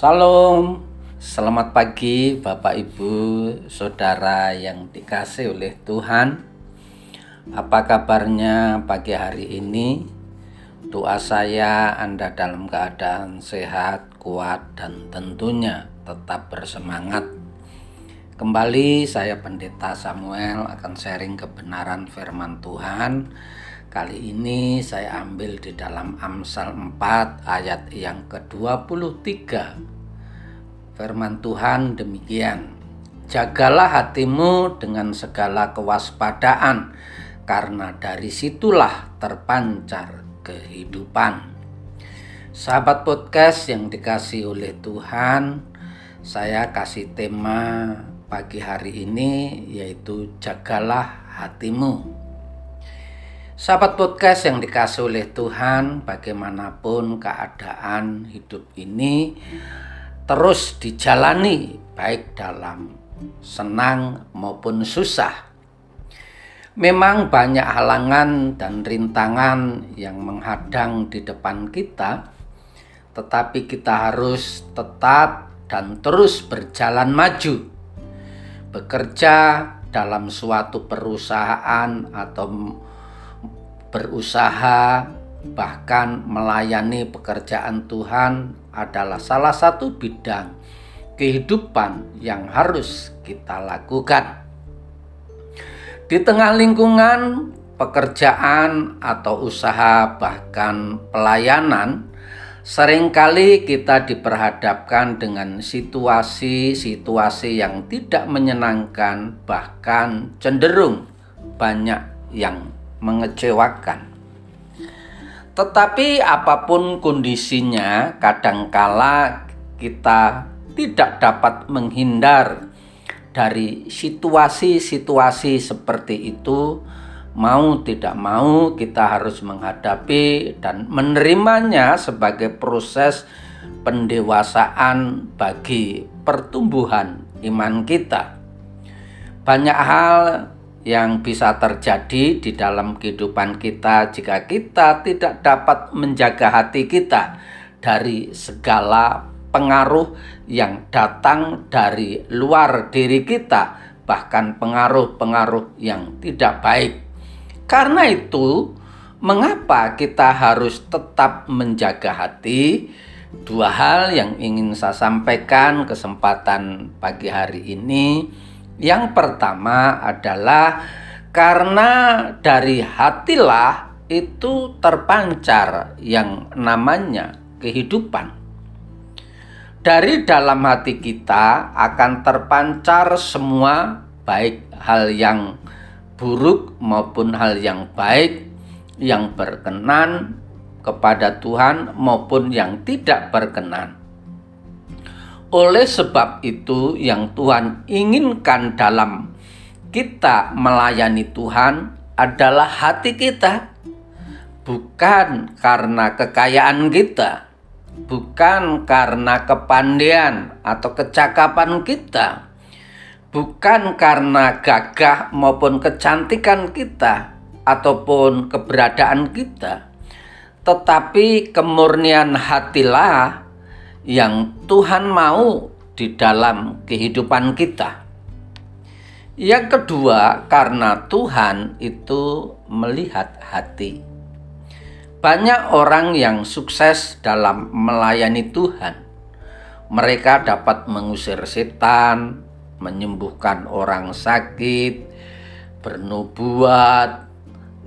Salam, selamat pagi Bapak Ibu, Saudara yang dikasih oleh Tuhan. Apa kabarnya pagi hari ini? Doa saya Anda dalam keadaan sehat, kuat, dan tentunya tetap bersemangat. Kembali saya Pendeta Samuel akan sharing kebenaran firman Tuhan Kali ini saya ambil di dalam Amsal 4 ayat yang ke-23. Firman Tuhan demikian. Jagalah hatimu dengan segala kewaspadaan karena dari situlah terpancar kehidupan. Sahabat podcast yang dikasih oleh Tuhan, saya kasih tema pagi hari ini yaitu jagalah hatimu. Sahabat podcast yang dikasih oleh Tuhan, bagaimanapun keadaan hidup ini terus dijalani baik dalam senang maupun susah. Memang banyak halangan dan rintangan yang menghadang di depan kita, tetapi kita harus tetap dan terus berjalan maju. Bekerja dalam suatu perusahaan atau berusaha, bahkan melayani pekerjaan Tuhan adalah salah satu bidang kehidupan yang harus kita lakukan. Di tengah lingkungan pekerjaan atau usaha, bahkan pelayanan, sering kali kita diperhadapkan dengan situasi-situasi yang tidak menyenangkan, bahkan cenderung banyak yang mengecewakan. Tetapi apa pun kondisinya, kadangkala kita tidak dapat menghindar dari situasi-situasi seperti itu. Mau tidak mau, kita harus menghadapi dan menerimanya sebagai proses pendewasaan bagi pertumbuhan iman kita. Banyak hal yang bisa terjadi di dalam kehidupan kita jika kita tidak dapat menjaga hati kita dari segala pengaruh yang datang dari luar diri kita, bahkan pengaruh-pengaruh yang tidak baik. Karena itu, mengapa kita harus tetap menjaga hati? Dua hal yang ingin saya sampaikan kesempatan pagi hari ini yang pertama adalah karena dari hatilah itu terpancar yang namanya kehidupan. Dari dalam hati kita akan terpancar semua baik hal yang buruk maupun hal yang baik yang berkenan kepada Tuhan maupun yang tidak berkenan. Oleh sebab itu, yang Tuhan inginkan dalam kita melayani Tuhan adalah hati kita, bukan karena kekayaan kita, bukan karena kepandaian atau kecakapan kita, bukan karena gagah maupun kecantikan kita, ataupun keberadaan kita, tetapi kemurnian hatilah yang Tuhan mau di dalam kehidupan kita. Yang kedua, karena Tuhan itu melihat hati. Banyak orang yang sukses dalam melayani Tuhan. Mereka dapat mengusir setan, menyembuhkan orang sakit, bernubuat,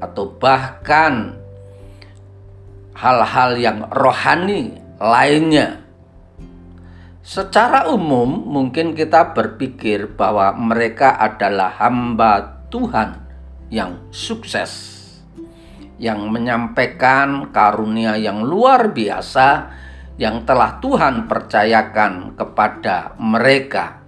atau bahkan hal-hal yang rohani lainnya Secara umum, mungkin kita berpikir bahwa mereka adalah hamba Tuhan yang sukses. yang menyampaikan karunia yang luar biasa yang telah Tuhan percayakan kepada mereka.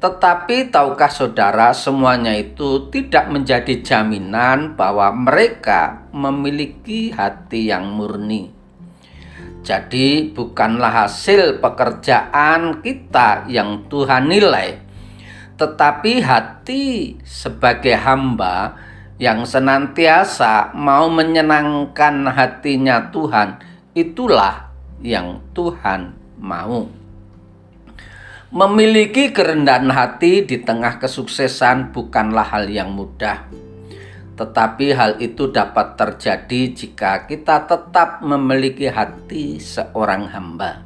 Tetapi tahukah saudara, semuanya itu tidak menjadi jaminan bahwa mereka memiliki hati yang murni. Jadi, bukanlah hasil pekerjaan kita yang Tuhan nilai, tetapi hati sebagai hamba yang senantiasa mau menyenangkan hatinya Tuhan, itulah yang Tuhan mau. Memiliki kerendahan hati di tengah kesuksesan bukanlah hal yang mudah, tetapi hal itu dapat terjadi jika kita tetap memiliki hati seorang hamba.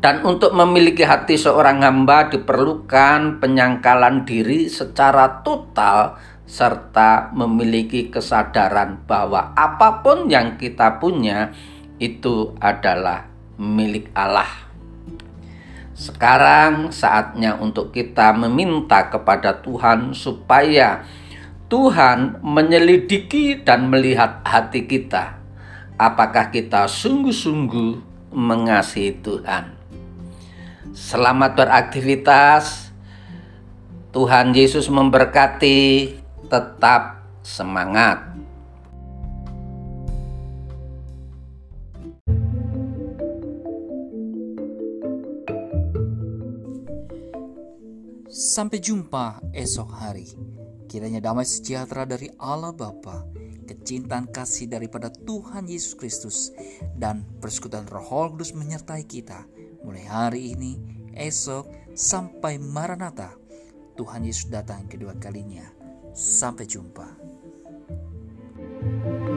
Dan untuk memiliki hati seorang hamba diperlukan penyangkalan diri secara total serta memiliki kesadaran bahwa apa pun yang kita punya itu adalah milik Allah. Sekarang saatnya untuk kita meminta kepada Tuhan supaya Tuhan menyelidiki dan melihat hati kita. Apakah kita sungguh-sungguh mengasihi Tuhan? Selamat beraktivitas. Tuhan Yesus memberkati. Tetap semangat. Sampai jumpa esok hari. Kiranya damai sejahtera dari Allah Bapa, kecintaan kasih daripada Tuhan Yesus Kristus, dan persekutuan Roh Kudus menyertai kita mulai hari ini, esok, sampai Maranatha. Tuhan Yesus datang kedua kalinya. Sampai jumpa. thank you